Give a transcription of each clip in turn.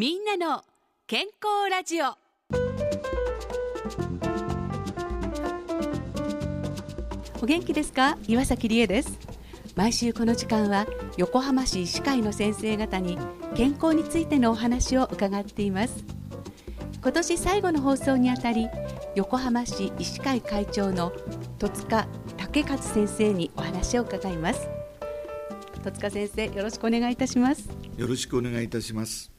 みんなの健康ラジオ。お元気ですか？岩崎理恵です。毎週この時間は横浜市医師会の先生方に健康についてのお話を伺っています。今年最後の放送にあたり横浜市医師会会長の戸塚武勝先生にお話を伺います。戸塚先生よろしくお願いいたします。よろしくお願いいたします。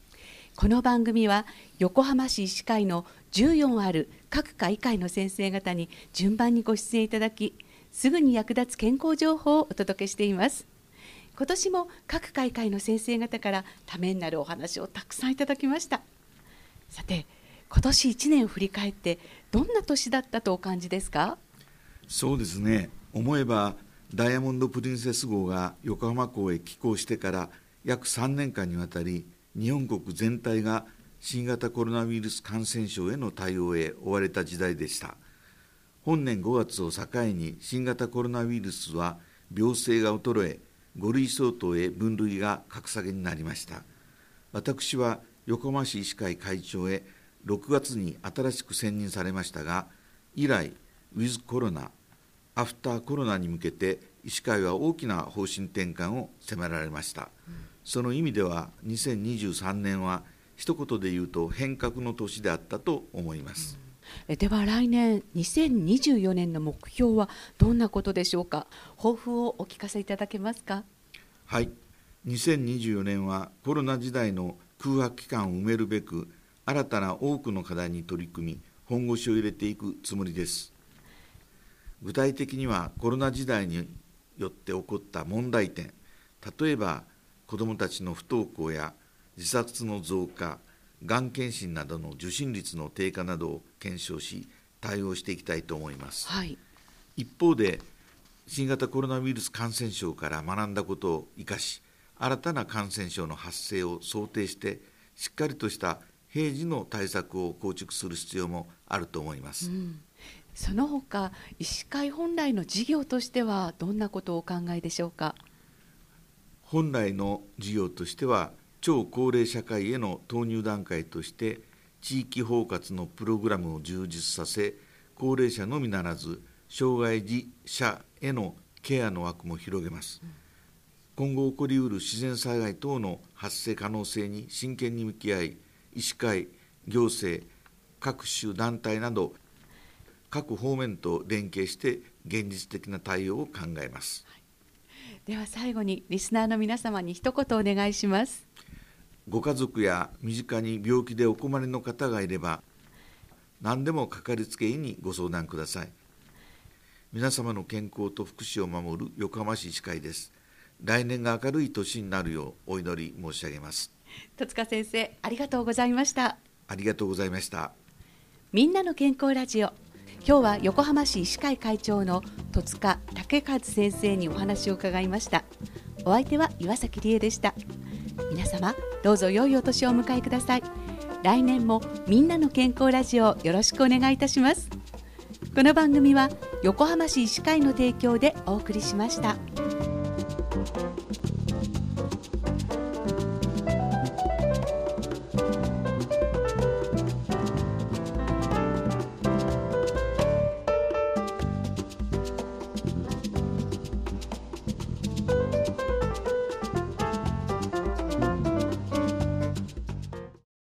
この番組は横浜市医師会の14ある各会会の先生方に順番にご出演いただきすぐに役立つ健康情報をお届けしています。今年も各会会の先生方からためになるお話をたくさんいただきました。さて今年1年を振り返ってどんな年だったとお感じですか？そうですね。思えばダイヤモンド・プリンセス号が横浜港へ寄港してから約3年間にわたり日本国全体が新型コロナウイルス感染症への対応へ追われた時代でした。本年5月を境に新型コロナウイルスは病性が衰え5類相当へ分類が格下げになりました。私は横浜市医師会会長へ6月に新しく選任されましたが以来ウィズコロナアフターコロナに向けて医師会は大きな方針転換を迫られました、うん、その意味では2023年は一言で言うと変革の年であったと思います、うん、では来年2024年の目標はどんなことでしょうか？抱負をお聞かせいただけますか？はい。2024年はコロナ時代の空白期間を埋めるべく新たな多くの課題に取り組み本腰を入れていくつもりです。具体的にはコロナ時代によって起こった問題点例えば子どもたちの不登校や自殺の増加がん検診などの受診率の低下などを検証し対応していきたいと思います、はい、一方で新型コロナウイルス感染症から学んだことを生かし新たな感染症の発生を想定してしっかりとした平時の対策を構築する必要もあると思います、うん。その他医師会本来の事業としてはどんなことをお考えでしょうか？本来の事業としては超高齢社会への投入段階として地域包括のプログラムを充実させ高齢者のみならず障害児者へのケアの枠も広げます、今後起こりうる自然災害等の発生可能性に真剣に向き合い医師会行政各種団体など各方面と連携して現実的な対応を考えます、はい、では最後にリスナーの皆様に一言お願いします。ご家族や身近に病気でお困りの方がいれば何でもかかりつけ医にご相談ください。皆様の健康と福祉を守る横浜市医師会です。来年が明るい年になるようお祈り申し上げます。戸塚先生ありがとうございました。ありがとうございました。みんなの健康ラジオ今日は横浜市医師会会長の戸塚武和先生にお話を伺いました。お相手は岩崎理恵でした。皆様どうぞ良いお年をお迎えください。来年もみんなの健康ラジオよろしくお願いいたします。この番組は横浜市医師会の提供でお送りしました。